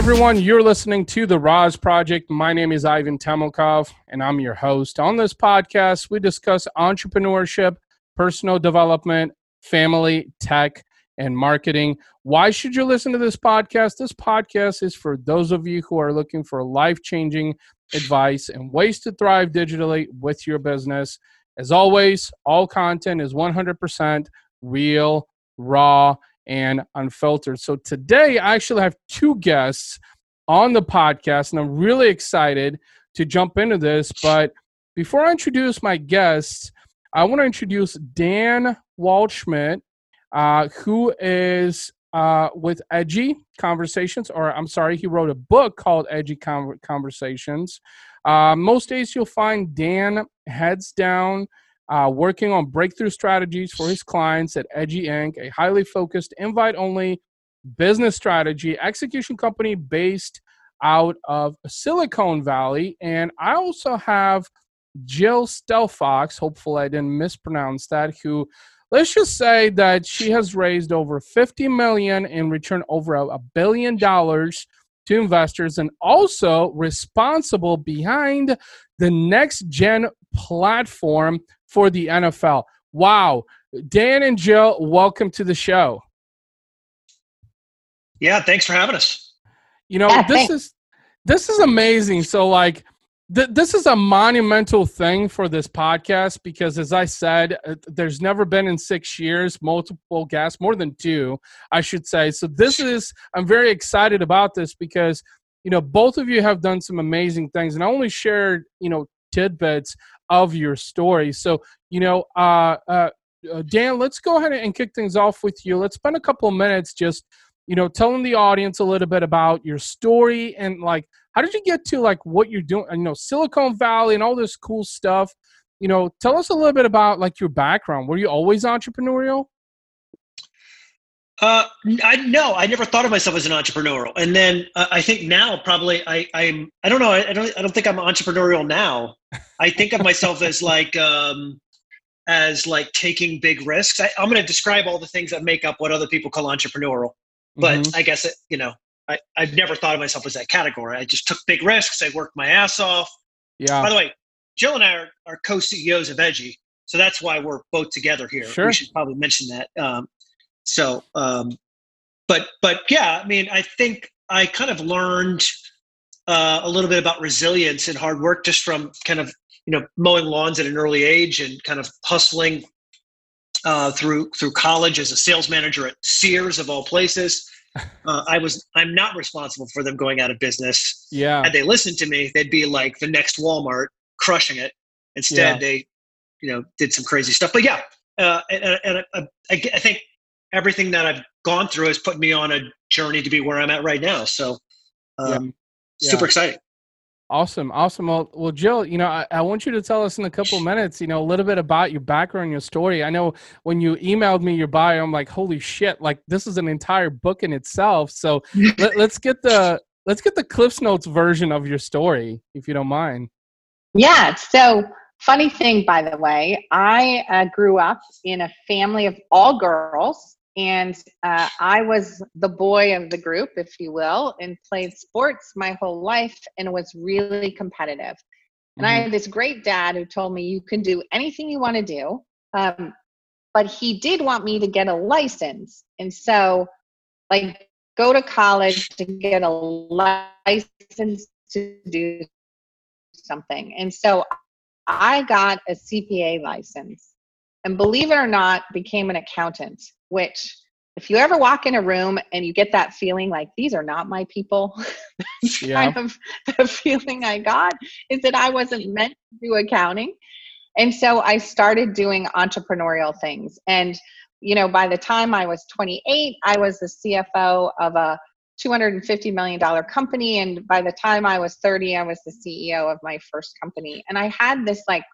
Everyone? You're listening to The RAS Project. My name is Ivan Temelkov, and I'm your host. On this podcast, we discuss entrepreneurship, personal development, family, tech, and marketing. Why should you listen to this podcast? This podcast is for those of you who are looking for life changing advice and ways to thrive digitally with your business. As always, all content is 100% real, raw, and unfiltered. So today I actually have two guests on the podcast, and I'm really excited to jump into this. But before I introduce my guests, I want to introduce Dan Waldschmidt, uh, who is uh, with Edgy Conversations, or I'm sorry, he wrote a book called Edgy Con- Conversations. Uh, most days you'll find Dan heads down uh, working on breakthrough strategies for his clients at Edgy Inc., a highly focused, invite only business strategy execution company based out of Silicon Valley. And I also have Jill Stelfox, hopefully I didn't mispronounce that, who let's just say that she has raised over 50 million in return over a billion dollars to investors and also responsible behind the next gen platform for the NFL. Wow. Dan and Jill, welcome to the show. Yeah, thanks for having us. You know, yeah, this thanks. is this is amazing. So like th- this is a monumental thing for this podcast because as I said, uh, there's never been in 6 years multiple guests, more than 2, I should say. So this is I'm very excited about this because you know, both of you have done some amazing things and I only shared, you know, tidbits of your story. So, you know, uh, uh, uh, Dan, let's go ahead and kick things off with you. Let's spend a couple of minutes just, you know, telling the audience a little bit about your story and like, how did you get to like what you're doing? You know, Silicon Valley and all this cool stuff. You know, tell us a little bit about like your background. Were you always entrepreneurial? Uh, I no, I never thought of myself as an entrepreneurial, and then uh, I think now probably I I'm I don't know I, I, don't I don't think I'm entrepreneurial now. I think of myself as like um, as like taking big risks. I, am going to describe all the things that make up what other people call entrepreneurial, but mm-hmm. I guess it, you know I I've never thought of myself as that category. I just took big risks. I worked my ass off. Yeah. By the way, Jill and I are, are co-CEOs of Edgy, so that's why we're both together here. Sure. We should probably mention that. Um, so, um, but but yeah, I mean, I think I kind of learned uh, a little bit about resilience and hard work just from kind of you know mowing lawns at an early age and kind of hustling uh, through through college as a sales manager at Sears of all places. Uh, I was I'm not responsible for them going out of business. Yeah. Had they listened to me, they'd be like the next Walmart, crushing it. Instead, yeah. they you know did some crazy stuff. But yeah, uh, and, and I, I think everything that I've gone through has put me on a journey to be where I'm at right now. So, um, yeah. super exciting. Awesome, awesome. Well, well, Jill, you know, I, I, want you to tell us in a couple minutes, you know, a little bit about your background, your story. I know when you emailed me your bio, I'm like, holy shit, like this is an entire book in itself. So let, let's get the let's get the Cliffs Notes version of your story, if you don't mind. Yeah. So funny thing, by the way, I uh, grew up in a family of all girls and uh, I was the boy of the group, if you will, and played sports my whole life and was really competitive. And mm-hmm. I had this great dad who told me, You can do anything you want to do. Um, but he did want me to get a license. And so, like, go to college to get a license to do something. And so I got a CPA license and believe it or not, became an accountant which if you ever walk in a room and you get that feeling like these are not my people, that's yeah. kind of the feeling I got is that I wasn't meant to do accounting. And so I started doing entrepreneurial things. And, you know, by the time I was 28, I was the CFO of a $250 million company. And by the time I was 30, I was the CEO of my first company. And I had this like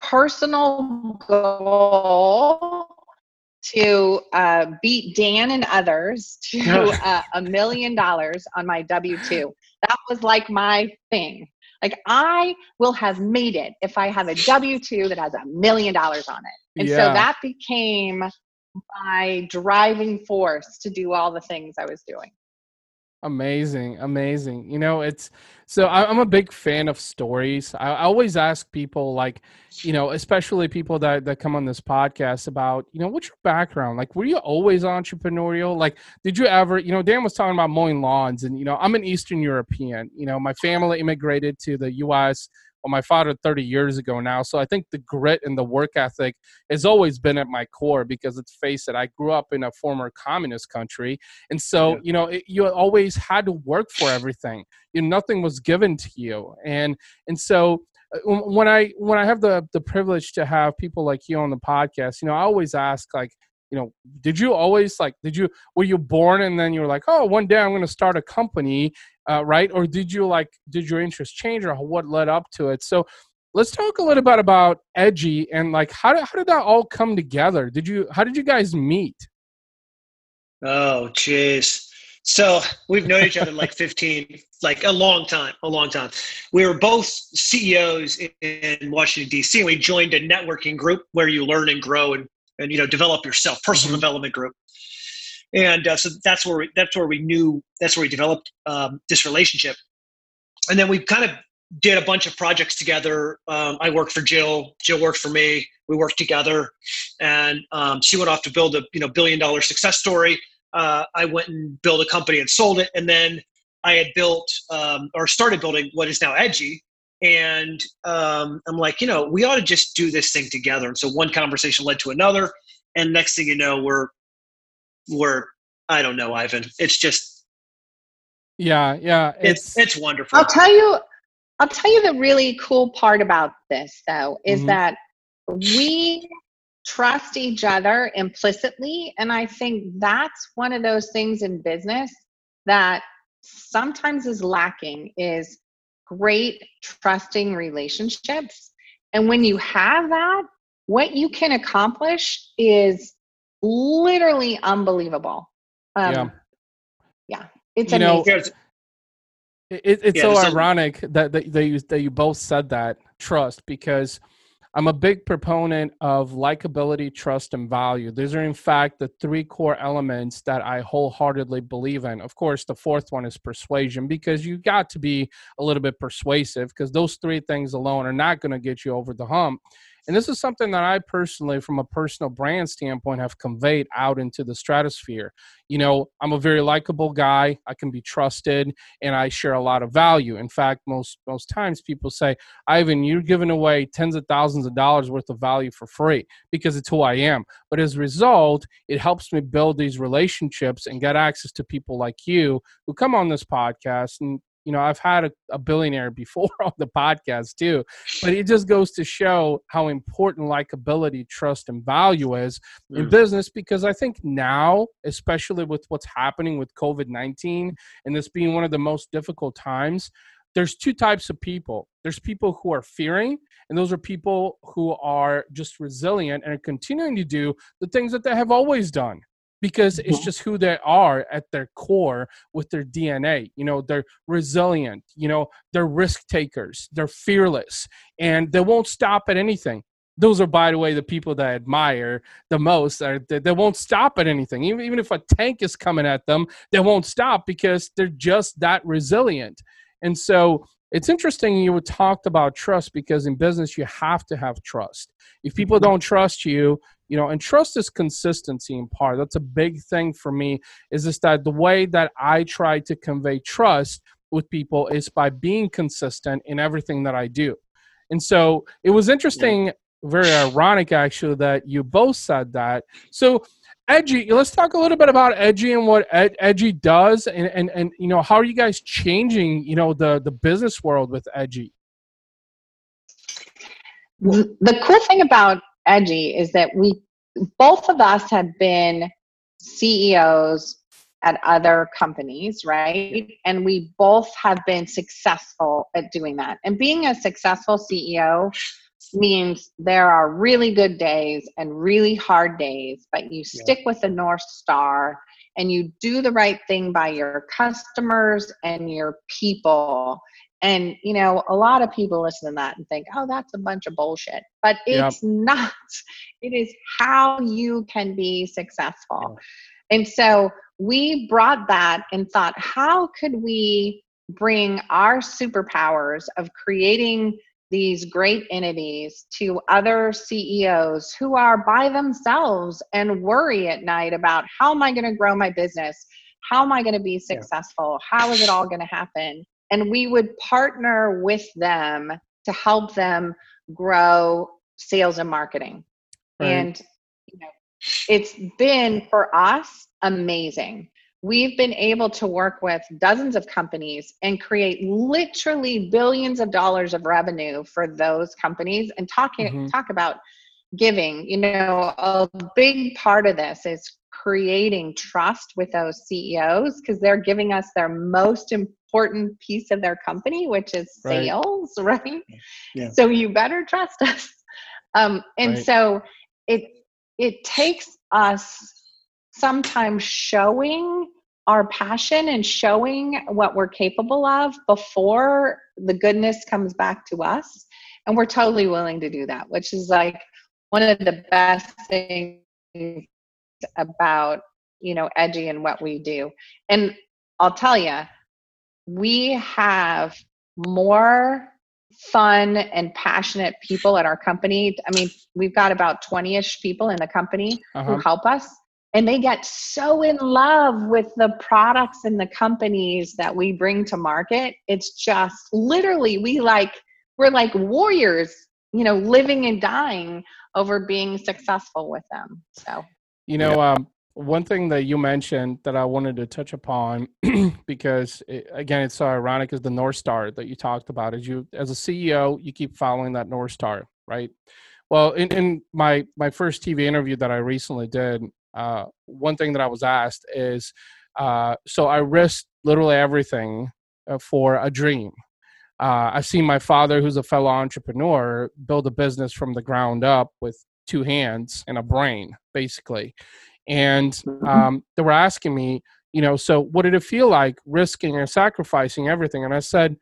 personal goal to uh, beat Dan and others to uh, a million dollars on my W 2. That was like my thing. Like, I will have made it if I have a W 2 that has a million dollars on it. And yeah. so that became my driving force to do all the things I was doing. Amazing, amazing. You know, it's so I, am a big fan of stories. I, I, always ask people, like, you know, especially people that that come on this podcast about, you know, what's your background? Like, were you always entrepreneurial? Like, did you ever, you know, Dan was talking about mowing lawns, and you know, I'm an Eastern European. You know, my family immigrated to the U.S well, my father 30 years ago now. So I think the grit and the work ethic has always been at my core because let's face it, I grew up in a former communist country. And so, yeah. you know, it, you always had to work for everything. You know, nothing was given to you. And, and so uh, when I, when I have the, the privilege to have people like you on the podcast, you know, I always ask like, you know did you always like did you were you born and then you were like oh one day i'm going to start a company uh, right? Or did you like did your interest change or what led up to it? So let's talk a little bit about edgy and like how did, how did that all come together? Did you how did you guys meet? Oh jeez. So we've known each other like 15 like a long time a long time. We were both ceos in washington d.c and we joined a networking group where you learn and grow and and you know develop yourself personal mm-hmm. development group. And uh, so that's where we, that's where we knew that's where we developed um, this relationship. And then we kind of did a bunch of projects together. Um, i worked for jill jill worked for me we worked together and um, she went off to build a you know billion dollar success story. Uh, i went and built a company and sold it and then i had built um, or started building what is now edgy and um, i'm like you know we ought to just do this thing together. And so one conversation led to another. And next thing you know we're we're i don't know ivan. It's just yeah yeah it's it's, it's wonderful. I'll tell you i'll tell you the really cool part about this though is mm-hmm. that we trust each other implicitly. And i think that's one of those things in business that sometimes is lacking is great trusting relationships. And when you have that, what you can accomplish is literally unbelievable. Um, yeah. Yeah. It's you amazing. Know, it, it's yeah, so ironic that, that, that, you, that you both said that trust because – I'm a big proponent of likability, trust, and value. These are, in fact, the three core elements that I wholeheartedly believe in. Of course, the fourth one is persuasion because you got to be a little bit persuasive because those three things alone are not going to get you over the hump. And this is something that I personally, from a personal brand standpoint, have conveyed out into the stratosphere. You know, I'm a very likable guy. I can be trusted, and I share a lot of value. In fact, most most times people say, "Ivan, you're giving away tens of thousands of dollars worth of value for free because it's who I am." But as a result, it helps me build these relationships and get access to people like you who come on this podcast and you know i've had a, a, billionaire before on the podcast too but it just goes to show how important likability trust and value is mm. in business because i think now especially with what's happening with covid-19 and this being one of the most difficult times there's two types of people there's people who are fearing and those are people who are just resilient and are continuing to do the things that they have always done because it's mm-hmm. just who they are at their core with their DNA. You know, they're resilient, you know, they're risk takers, they're fearless, and they won't stop at anything. Those are, by the way, the people that I admire the most. Are they, they won't stop at anything. Even, even if a tank is coming at them, they won't stop because they're just that resilient. And so it's interesting you talked about trust because in business you have to have trust. If people mm-hmm. don't trust you, you know and trust is consistency in part. That's a big thing for me is just that the way that i try to convey trust with people is by being consistent in everything that i do. And so it was interesting very ironic actually that you both said that. So edgy let's talk a little bit about edgy and what Ed, edgy does and, and and you know how are you guys changing you know the the business world with edgy? The cool thing about edgy is that we both of us have been CEOs at other companies, right? And we both have been successful at doing that. And being a successful CEO means there are really good days and really hard days, but you stick yeah. with the North Star and you do the right thing by your customers and your people and, you know, a lot of people listen to that and think, oh, that's a bunch of bullshit. But it's not. It is how you can be successful. And so we brought that and thought, how could we bring our superpowers of creating these great entities to other CEOs who are by themselves and worry at night about how am I going to grow my business? How am I going to be successful? How is it all going to happen? And we would partner with them to help them grow sales and marketing. Right. And you know, it's been for us amazing we've been able to work with dozens of companies and create literally billions of dollars of revenue for those companies and talking mm-hmm. talk about giving you know a big part of this is creating trust with those CEOs because they're giving us their most important piece of their company which is sales right, right? Yeah. so you better trust us um, and right. so it it takes us sometimes showing our passion and showing what we're capable of before the goodness comes back to us and we're totally willing to do that which is like one of the best things about you know edgy and what we do and i'll tell you we have more fun and passionate people at our company. I mean we've got about 20ish people in the company uh-huh. who help us and they get so in love with the products and the companies that we bring to market. It's just literally we like we're like warriors you know living and dying over being successful with them so. You know um, one thing that you mentioned that i wanted to touch upon because it, again it's so ironic is the north star that you talked about is you as a ceo you keep following that north star right well in, in my my first tv interview that i recently did uh, one thing that I was asked is, uh, so I risked literally everything uh, for a dream. Uh, I've seen my father, who's a fellow entrepreneur, build a business from the ground up with two hands and a brain, basically. And mm-hmm. um, they were asking me, you know, so what did it feel like risking and sacrificing everything? And I said,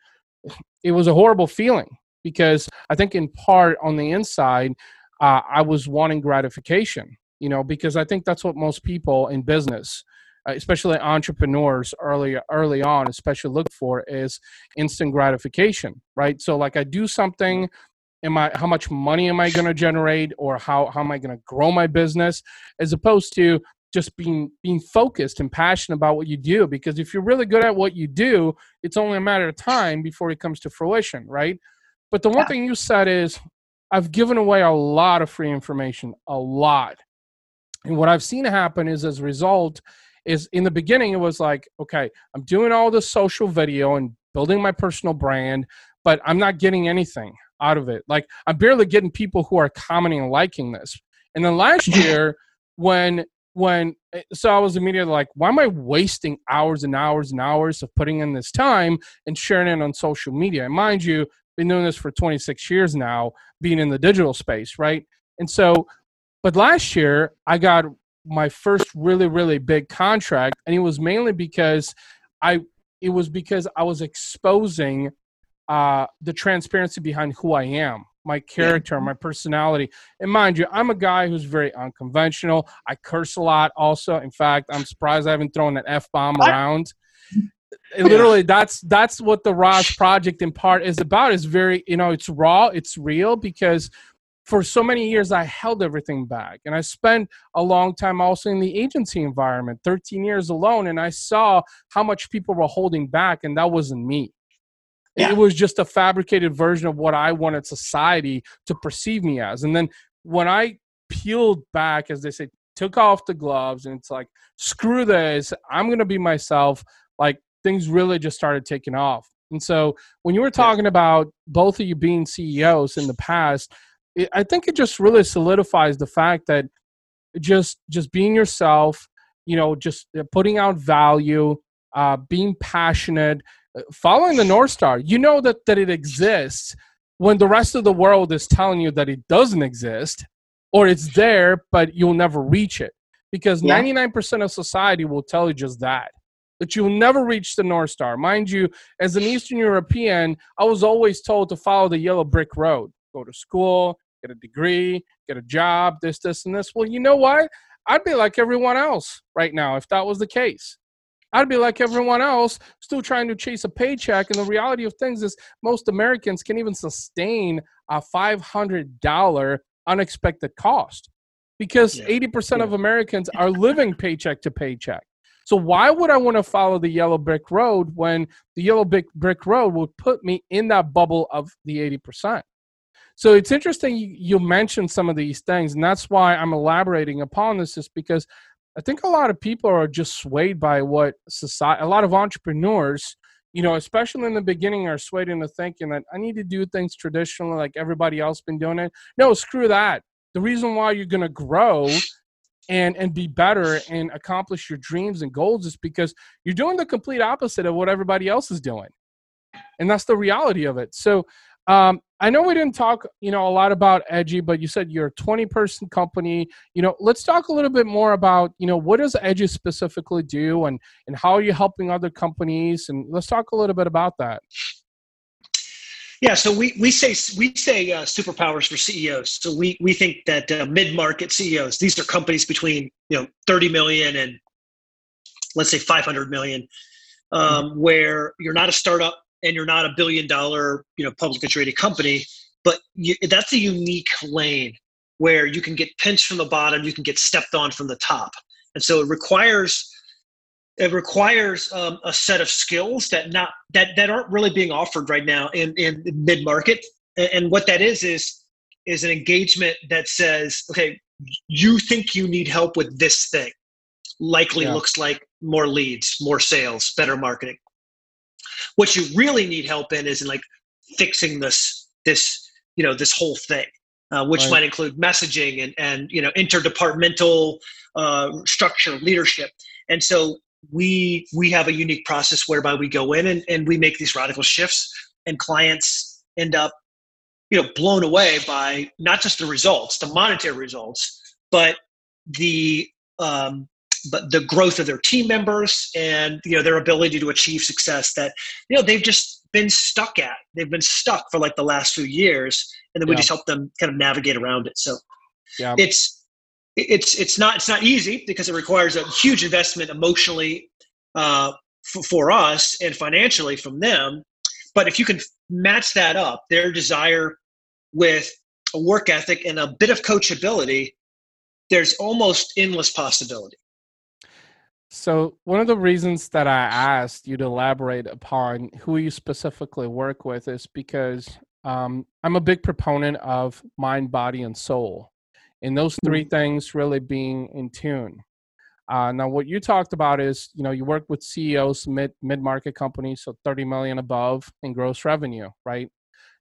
it was a horrible feeling because I think, in part, on the inside, uh, I was wanting gratification you know because i think that's what most people in business uh, especially entrepreneurs early early on especially look for is instant gratification right so like i do something am i how much money am i going to generate or how how am i going to grow my business? As opposed to just being being focused and passionate about what you do because if you're really good at what you do it's only a matter of time before it comes to fruition right? But the one yeah. thing you said is i've given away a lot of free information a lot. And what I've seen happen is as a result, is in the beginning it was like, okay, I'm doing all this social video and building my personal brand, but I'm not getting anything out of it. Like I'm barely getting people who are commenting and liking this. And then last year, when when eh, so I was immediately like, why am I wasting hours and hours and hours of putting in this time and sharing it on social media? And mind you, been doing this for 26 years now, being in the digital space, right? And so but last year, I got my first really, really big contract, and it was mainly because I it was because I was exposing uh, the transparency behind who I am, my character, my personality. And mind you, I'm a guy who's very unconventional. I curse a lot. Also, in fact, I'm surprised I haven't thrown an f bomb around. And literally, that's that's what the RAS project in part is about. Is very you know it's raw, it's real because for so many years i held everything back and i spent a long time also in the agency environment 13 years alone and i saw how much people were holding back and that wasn't me yeah. it was just a fabricated version of what i wanted society to perceive me as. And then when i peeled back as they say took off the gloves and it's like screw this i'm going to be myself like things really just started taking off. And so when you were talking about both of you being ceos in the past it, I think it just really solidifies the fact that just just being yourself, you know, just uh, putting out value, uh, being passionate, following the North Star. You know that that it exists when the rest of the world is telling you that it doesn't exist or it's there but you'll never reach it because yeah. 99% of society will tell you just that that you'll never reach the north star mind you as an eastern european i was always told to follow the yellow brick road go to school get a degree, get a job, this, this, and this. Well, you know what? I'd be like everyone else right now if that was the case. I'd be like everyone else, still trying to chase a paycheck. And the reality of things is, most Americans can even sustain a $500 unexpected cost because yeah. 80% yeah. of Americans are living paycheck to paycheck. So why would I want to follow the yellow brick road when the yellow brick brick road would put me in that bubble of the 80%? So it's interesting you, you mentioned some of these things, and that's why I'm elaborating upon this, is because I think a lot of people are just swayed by what society, a lot of entrepreneurs, you know, especially in the beginning, are swayed into thinking that I need to do things traditionally like everybody else been doing it. No, screw that. The reason why you're going to grow and and be better and accomplish your dreams and goals is because you're doing the complete opposite of what everybody else is doing and that's the reality of it so um, i know we didn't talk you know a lot about edgy but you said you're a 20 person company you know let's talk a little bit more about you know what does edgy specifically do and and how are you helping other companies and let's talk a little bit about that yeah, so we, we say we say uh, superpowers for CEOs. So we we think that uh, mid market CEOs, these are companies between you know 30 million and let's say 500 million, um, mm-hmm. where you're not a startup and you're not a billion dollar you know publicly traded company, but you, that's a unique lane where you can get pinched from the bottom, you can get stepped on from the top, and so it requires it requires um, a set of skills that not that that aren't really being offered right now in in mid market and, and what that is is is an engagement that says okay you think you need help with this thing. Likely yeah. looks like more leads more sales better marketing what you really need help in is in like fixing this this you know this whole thing uh, which right. might include messaging and and you know interdepartmental uh, structure leadership and so we we have a unique process whereby we go in and, and we make these radical shifts and clients end up you know blown away by not just the results the monetary results but the um, but the growth of their team members and you know their ability to achieve success that you know they've just been stuck at they've been stuck for like the last few years and then we yeah. just help them kind of navigate around it so yeah. it's it's it's not it's not easy because it requires a huge investment emotionally uh, f- for us and financially from them. But if you can match that up, their desire with a work ethic and a bit of coachability, there's almost endless possibility. So, one of the reasons that I asked you to elaborate upon who you specifically work with is because um, I'm a big proponent of mind, body, and soul and those three mm-hmm. things really being in tune. Uh, now, what you talked about is, you know, you work with CEOs, mid mid market companies, so 30 million above in gross revenue, right?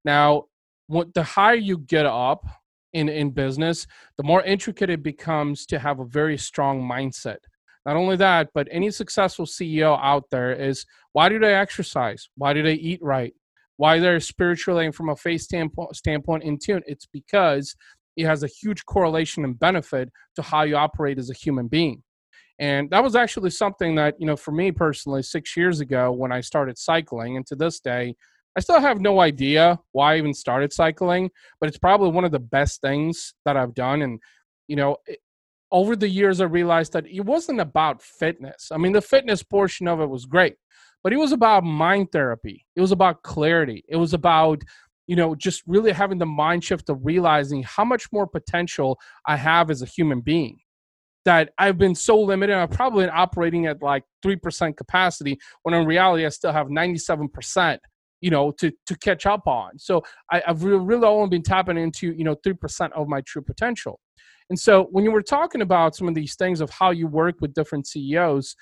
Now, what the higher you get up in in business, the more intricate it becomes to have a very strong mindset. Not only that, but any successful CEO out there is why do they exercise? Why do they eat right? Why they're spiritually and from a faith standpoint, standpoint in tune? It's because it has a huge correlation and benefit to how you operate as a human being. And that was actually something that, you know, for me personally, six years ago when I started cycling, and to this day, I still have no idea why I even started cycling, but it's probably one of the best things that I've done. And, you know, over the years, I realized that it wasn't about fitness. I mean, the fitness portion of it was great, but it was about mind therapy. It was about clarity. It was about you know, just really having the mind shift of realizing how much more potential I have as a human being. That I've been so limited, I've probably been operating at like 3% capacity when in reality I still have 97%, you know, to, to catch up on. So I, have really only been tapping into, you know, 3% of my true potential. And so when you were talking about some of these things of how you work with different CEOs,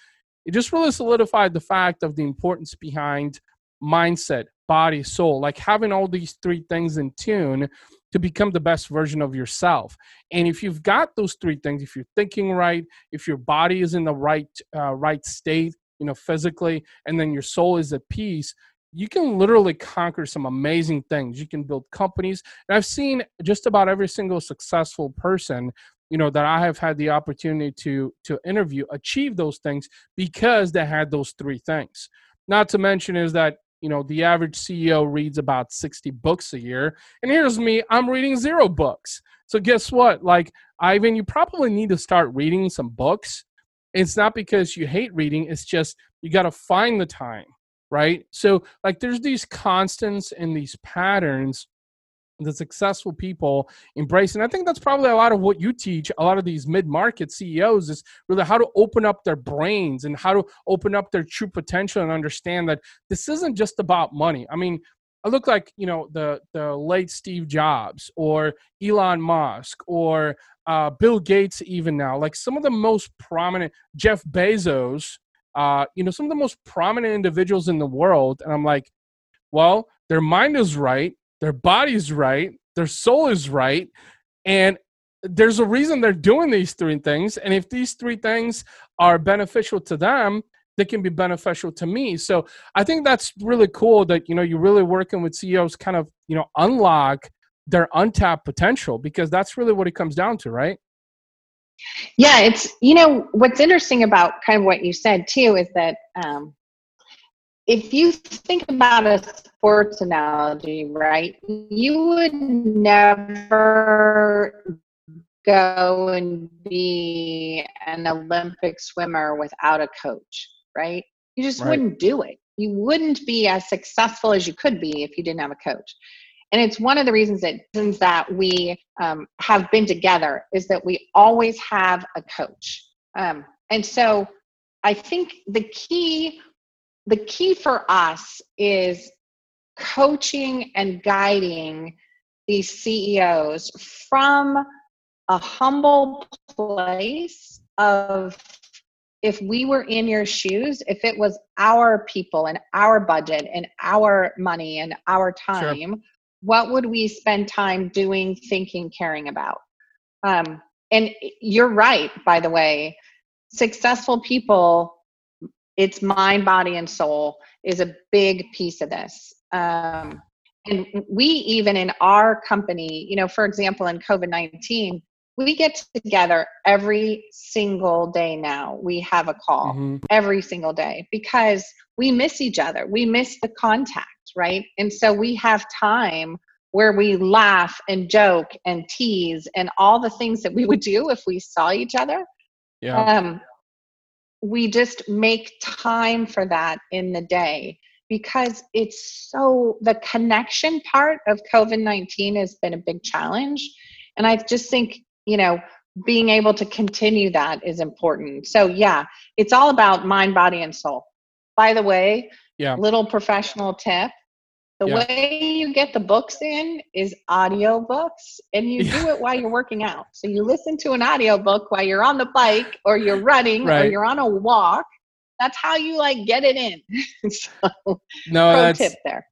it just really solidified the fact of the importance behind mindset, body, soul, like having all these three things in tune to become the best version of yourself. And if you've got those three things, if you're thinking right, if your body is in the right uh, right state, you know, physically, and then your soul is at peace, you can literally conquer some amazing things. You can build companies. And I've seen just about every single successful person, you know, that I have had the opportunity to to interview achieve those things because they had those three things. Not to mention is that you know the average ceo reads about 60 books a year and here's me i'm reading zero books So guess what? Like Ivan, you probably need to start reading some books. It's not because you hate reading, it's just you got to find the time, right? So like there's these constants and these patterns that successful people embrace. And I think that's probably a lot of what you teach a lot of these mid-market CEOs is really how to open up their brains and how to open up their true potential and understand that this isn't just about money. I mean, I look like you know the the late Steve Jobs or Elon Musk or uh, Bill Gates even now like some of the most prominent Jeff Bezos uh, you know some of the most prominent individuals in the world and I'm like well their mind is right their body's right, their soul is right, and there's a reason they're doing these three things. And if these three things are beneficial to them, they can be beneficial to me. So I think that's really cool that you know you're really working with CEOs kind of you know unlock their untapped potential because that's really what it comes down to, right? Yeah, it's you know what's interesting about kind of what you said too is that um, if you think about a sports analogy, right, you would never go and be an Olympic swimmer without a coach, right? You just right. wouldn't do it. You wouldn't be as successful as you could be if you didn't have a coach. And it's one of the reasons that since that we um, have been together is that we always have a coach. Um, and so I think the key the key for us is coaching and guiding these CEOs from a humble place of if we were in your shoes, if it was our people and our budget and our money and our time, sure. What would we spend time doing, thinking, caring about? Um, and you're right, by the way. Successful people it's mind body and soul is a big piece of this um, and we even in our company you know for example in covid-19 we get together every single day now we have a call mm-hmm. every single day because we miss each other we miss the contact right? And so we have time where we laugh and joke and tease and all the things that we would do if we saw each other. Yeah. Um, we just make time for that in the day because it's so the connection part of covid-19 has been a big challenge. And i just think you know being able to continue that is important. So yeah it's all about mind body and soul. By the way yeah. little professional tip the yeah. way you get the books in is audio books and you yeah. do it while you're working out. So you listen to an audio book while you're on the bike or you're running right. or you're on a walk. That's how you like get it in. so no, pro tip there.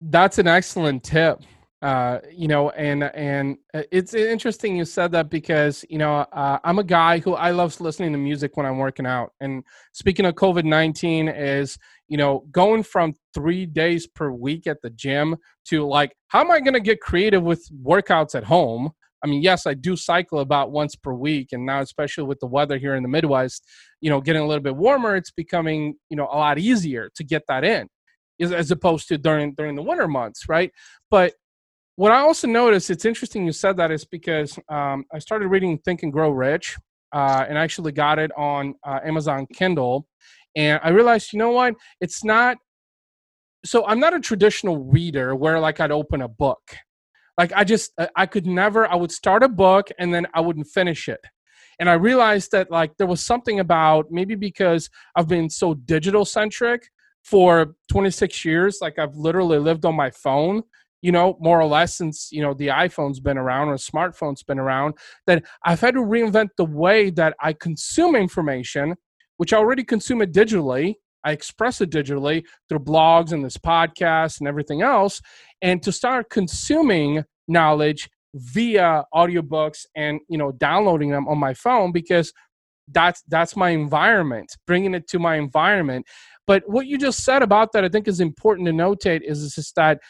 That's an excellent tip. Uh, you know, and and uh, it's interesting you said that because you know uh, I'm a guy who I love listening to music when I'm working out. And speaking of COVID nineteen, is you know going from three days per week at the gym to like how am I going to get creative with workouts at home? I mean, yes, I do cycle about once per week, and now especially with the weather here in the Midwest, you know, getting a little bit warmer, it's becoming you know a lot easier to get that in, as opposed to during during the winter months, right? But what I also noticed, it's interesting you said that, is because um, I started reading Think and Grow Rich, uh, and actually got it on uh, Amazon Kindle, and I realized, you know what, it's not. So I'm not a traditional reader where like I'd open a book, like I just I could never. I would start a book and then I wouldn't finish it, and I realized that like there was something about maybe because I've been so digital centric for 26 years, like I've literally lived on my phone you know, more or less since, you know, the iPhone's been around or smartphone's been around, that I've had to reinvent the way that I consume information, which I already consume it digitally. I express it digitally through blogs and this podcast and everything else, and to start consuming knowledge via audiobooks and you know downloading them on my phone because that's that's my environment bringing it to my environment but what you just said about that i think is important to notate is, is just that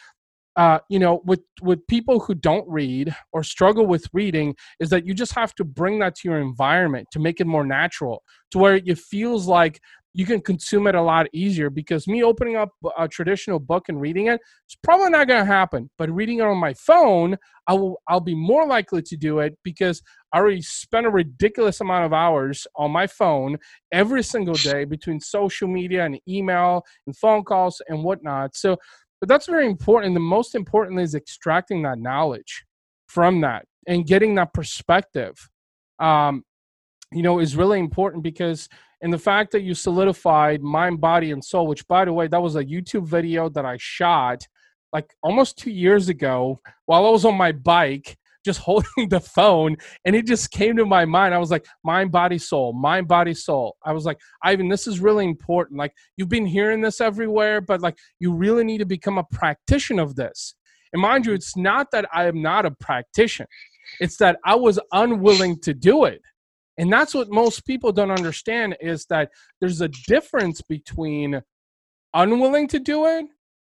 uh, you know, with with people who don't read or struggle with reading, is that you just have to bring that to your environment to make it more natural, to where it feels like you can consume it a lot easier because me opening up a traditional book and reading it it's probably not going to happen but reading it on my phone i will i'll be more likely to do it because i already spent a ridiculous amount of hours on my phone every single day between social media and email and phone calls and whatnot. So but that's very important the most important is extracting that knowledge from that and getting that perspective um, you know is really important because and the fact that you solidified mind body and soul which by the way that was a youtube video that i shot like almost two years ago while i was on my bike just holding the phone and it just came to my mind. I was like mind body soul mind body soul. I was like ivan this is really important. Like you've been hearing this everywhere but like you really need to become a practitioner of this. And mind you it's not that i am not a practitioner. It's that i was unwilling to do it. And that's what most people don't understand is that there's a difference between unwilling to do it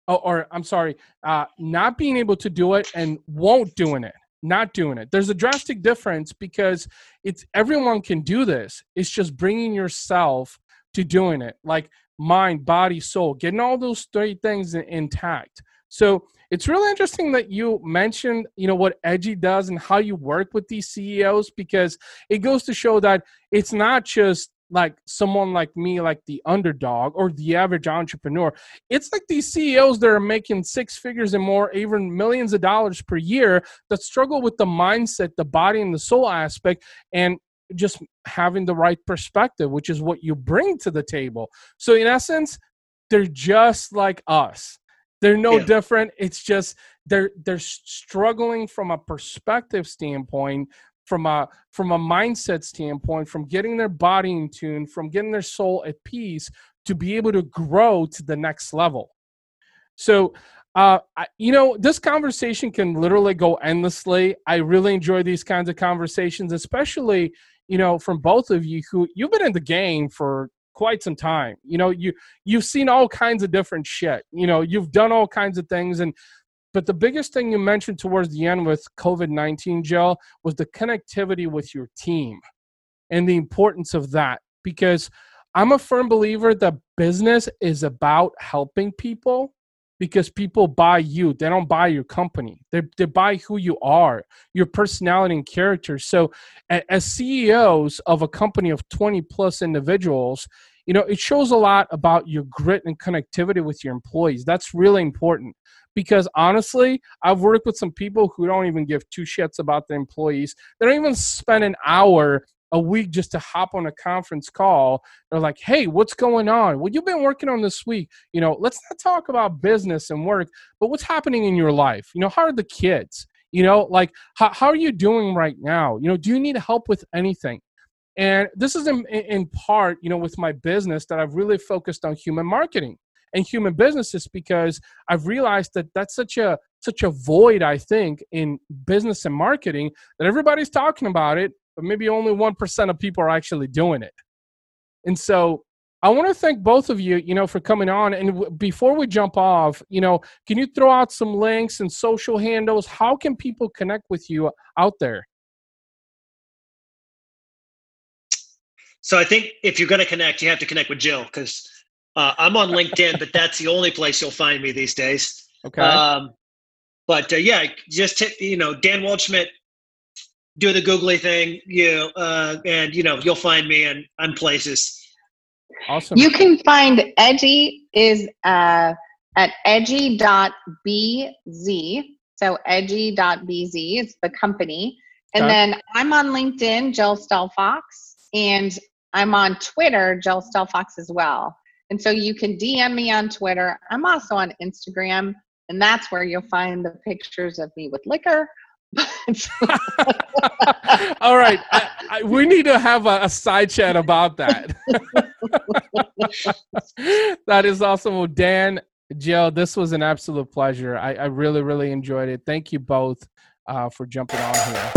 or, or i'm sorry uh, not being able to do it and won't doing it not doing it. There's a drastic difference because it's everyone can do this. It's just bringing yourself to doing it like mind body soul getting all those three things intact. So it's really interesting that you mentioned, you know, what Edgy does and how you work with these CEOs because it goes to show that it's not just like someone like me, like the underdog or the average entrepreneur. It's like these CEOs that are making six figures and more, even millions of dollars per year, that struggle with the mindset, the body, and the soul aspect, and just having the right perspective, which is what you bring to the table. So, in essence, they're just like us. They're no yeah. different. It's just they're they're struggling from a perspective standpoint, from a from a mindset standpoint, from getting their body in tune, from getting their soul at peace to be able to grow to the next level. So uh, I, you know, this conversation can literally go endlessly. I really enjoy these kinds of conversations, especially, you know, from both of you who you've been in the game for quite some time. You know, you you've seen all kinds of different shit. You know, you've done all kinds of things and but the biggest thing you mentioned towards the end with COVID-19 Jill was the connectivity with your team and the importance of that because I'm a firm believer that business is about helping people because people buy you. They don't buy your company. They, they buy who you are your personality and character. So as ceos of a company of 20 plus individuals you know it shows a lot about your grit and connectivity with your employees that's really important because honestly i've worked with some people who don't even give two shits about their employees they don't even spend an hour a week just to hop on a conference call. They're like, hey, what's going on? Well, you've been working on this week. You know, let's not talk about business and work, but what's happening in your life? You know, how are the kids? You know, like, how, how are you doing right now? You know, do you need help with anything? And this is in, in part, you know, with my business that I've really focused on human marketing and human businesses because I've realized that that's such a such a void I think in business and marketing that everybody's talking about it but maybe only 1% of people are actually doing it. And so I want to thank both of you, you know, for coming on. And w- before we jump off, you know, can you throw out some links and social handles? How can people connect with you out there? So I think if you're going to connect, you have to connect with Jill because uh, I'm on LinkedIn, but that's the only place you'll find me these days. Okay. Um, but uh, yeah, just hit, you know, Dan Waldschmidt do the googly thing, you know, uh, and you know you'll find me in on places. Awesome. You can find Edgy is uh, at edgy.bz. So edgy.bz is the company. And okay. then I'm on LinkedIn, Jill Stelfox, and I'm on Twitter, Jill Stelfox as well. And so you can DM me on Twitter. I'm also on Instagram, and that's where you'll find the pictures of me with liquor All right. I, I, we need to have a, a side chat about that. that is awesome. Well, Dan, Jill, this was an absolute pleasure. I, I really, really enjoyed it. Thank you both uh, for jumping on here.